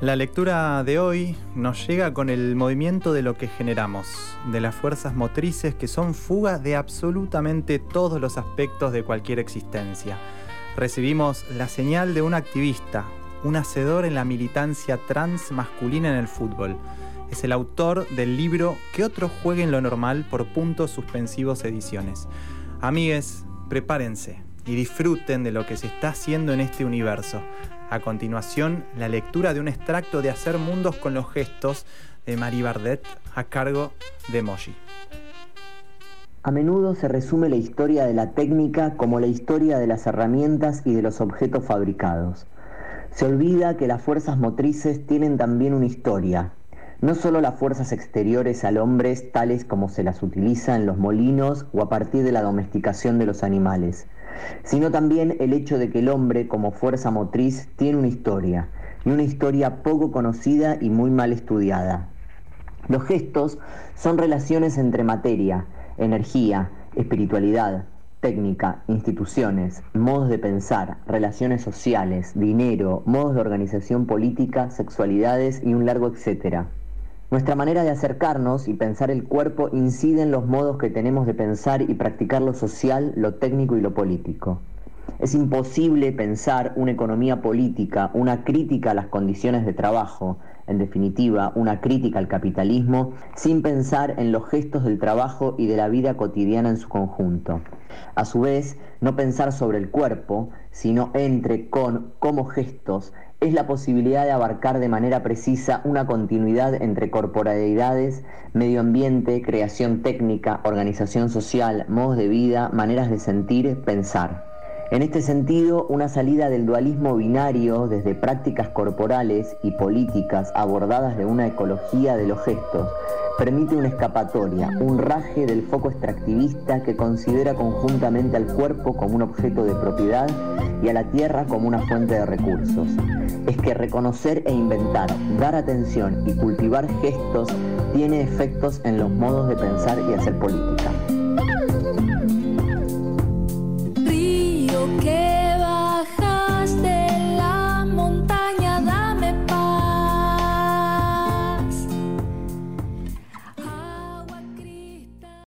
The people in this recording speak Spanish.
La lectura de hoy nos llega con el movimiento de lo que generamos, de las fuerzas motrices que son fuga de absolutamente todos los aspectos de cualquier existencia. Recibimos la señal de un activista, un hacedor en la militancia trans masculina en el fútbol. Es el autor del libro Que otros jueguen lo normal por puntos suspensivos ediciones. Amigues, prepárense y disfruten de lo que se está haciendo en este universo. A continuación, la lectura de un extracto de Hacer Mundos con los Gestos de Marie Bardet a cargo de Moshi. A menudo se resume la historia de la técnica como la historia de las herramientas y de los objetos fabricados. Se olvida que las fuerzas motrices tienen también una historia, no solo las fuerzas exteriores al hombre tales como se las utiliza en los molinos o a partir de la domesticación de los animales, sino también el hecho de que el hombre como fuerza motriz tiene una historia, y una historia poco conocida y muy mal estudiada. Los gestos son relaciones entre materia, energía, espiritualidad, técnica, instituciones, modos de pensar, relaciones sociales, dinero, modos de organización política, sexualidades y un largo etcétera. Nuestra manera de acercarnos y pensar el cuerpo incide en los modos que tenemos de pensar y practicar lo social, lo técnico y lo político. Es imposible pensar una economía política, una crítica a las condiciones de trabajo, en definitiva, una crítica al capitalismo, sin pensar en los gestos del trabajo y de la vida cotidiana en su conjunto. A su vez, no pensar sobre el cuerpo, sino entre, con, como gestos, es la posibilidad de abarcar de manera precisa una continuidad entre corporalidades, medio ambiente, creación técnica, organización social, modos de vida, maneras de sentir, pensar. En este sentido, una salida del dualismo binario desde prácticas corporales y políticas abordadas de una ecología de los gestos permite una escapatoria, un raje del foco extractivista que considera conjuntamente al cuerpo como un objeto de propiedad y a la tierra como una fuente de recursos. Es que reconocer e inventar, dar atención y cultivar gestos tiene efectos en los modos de pensar y hacer política.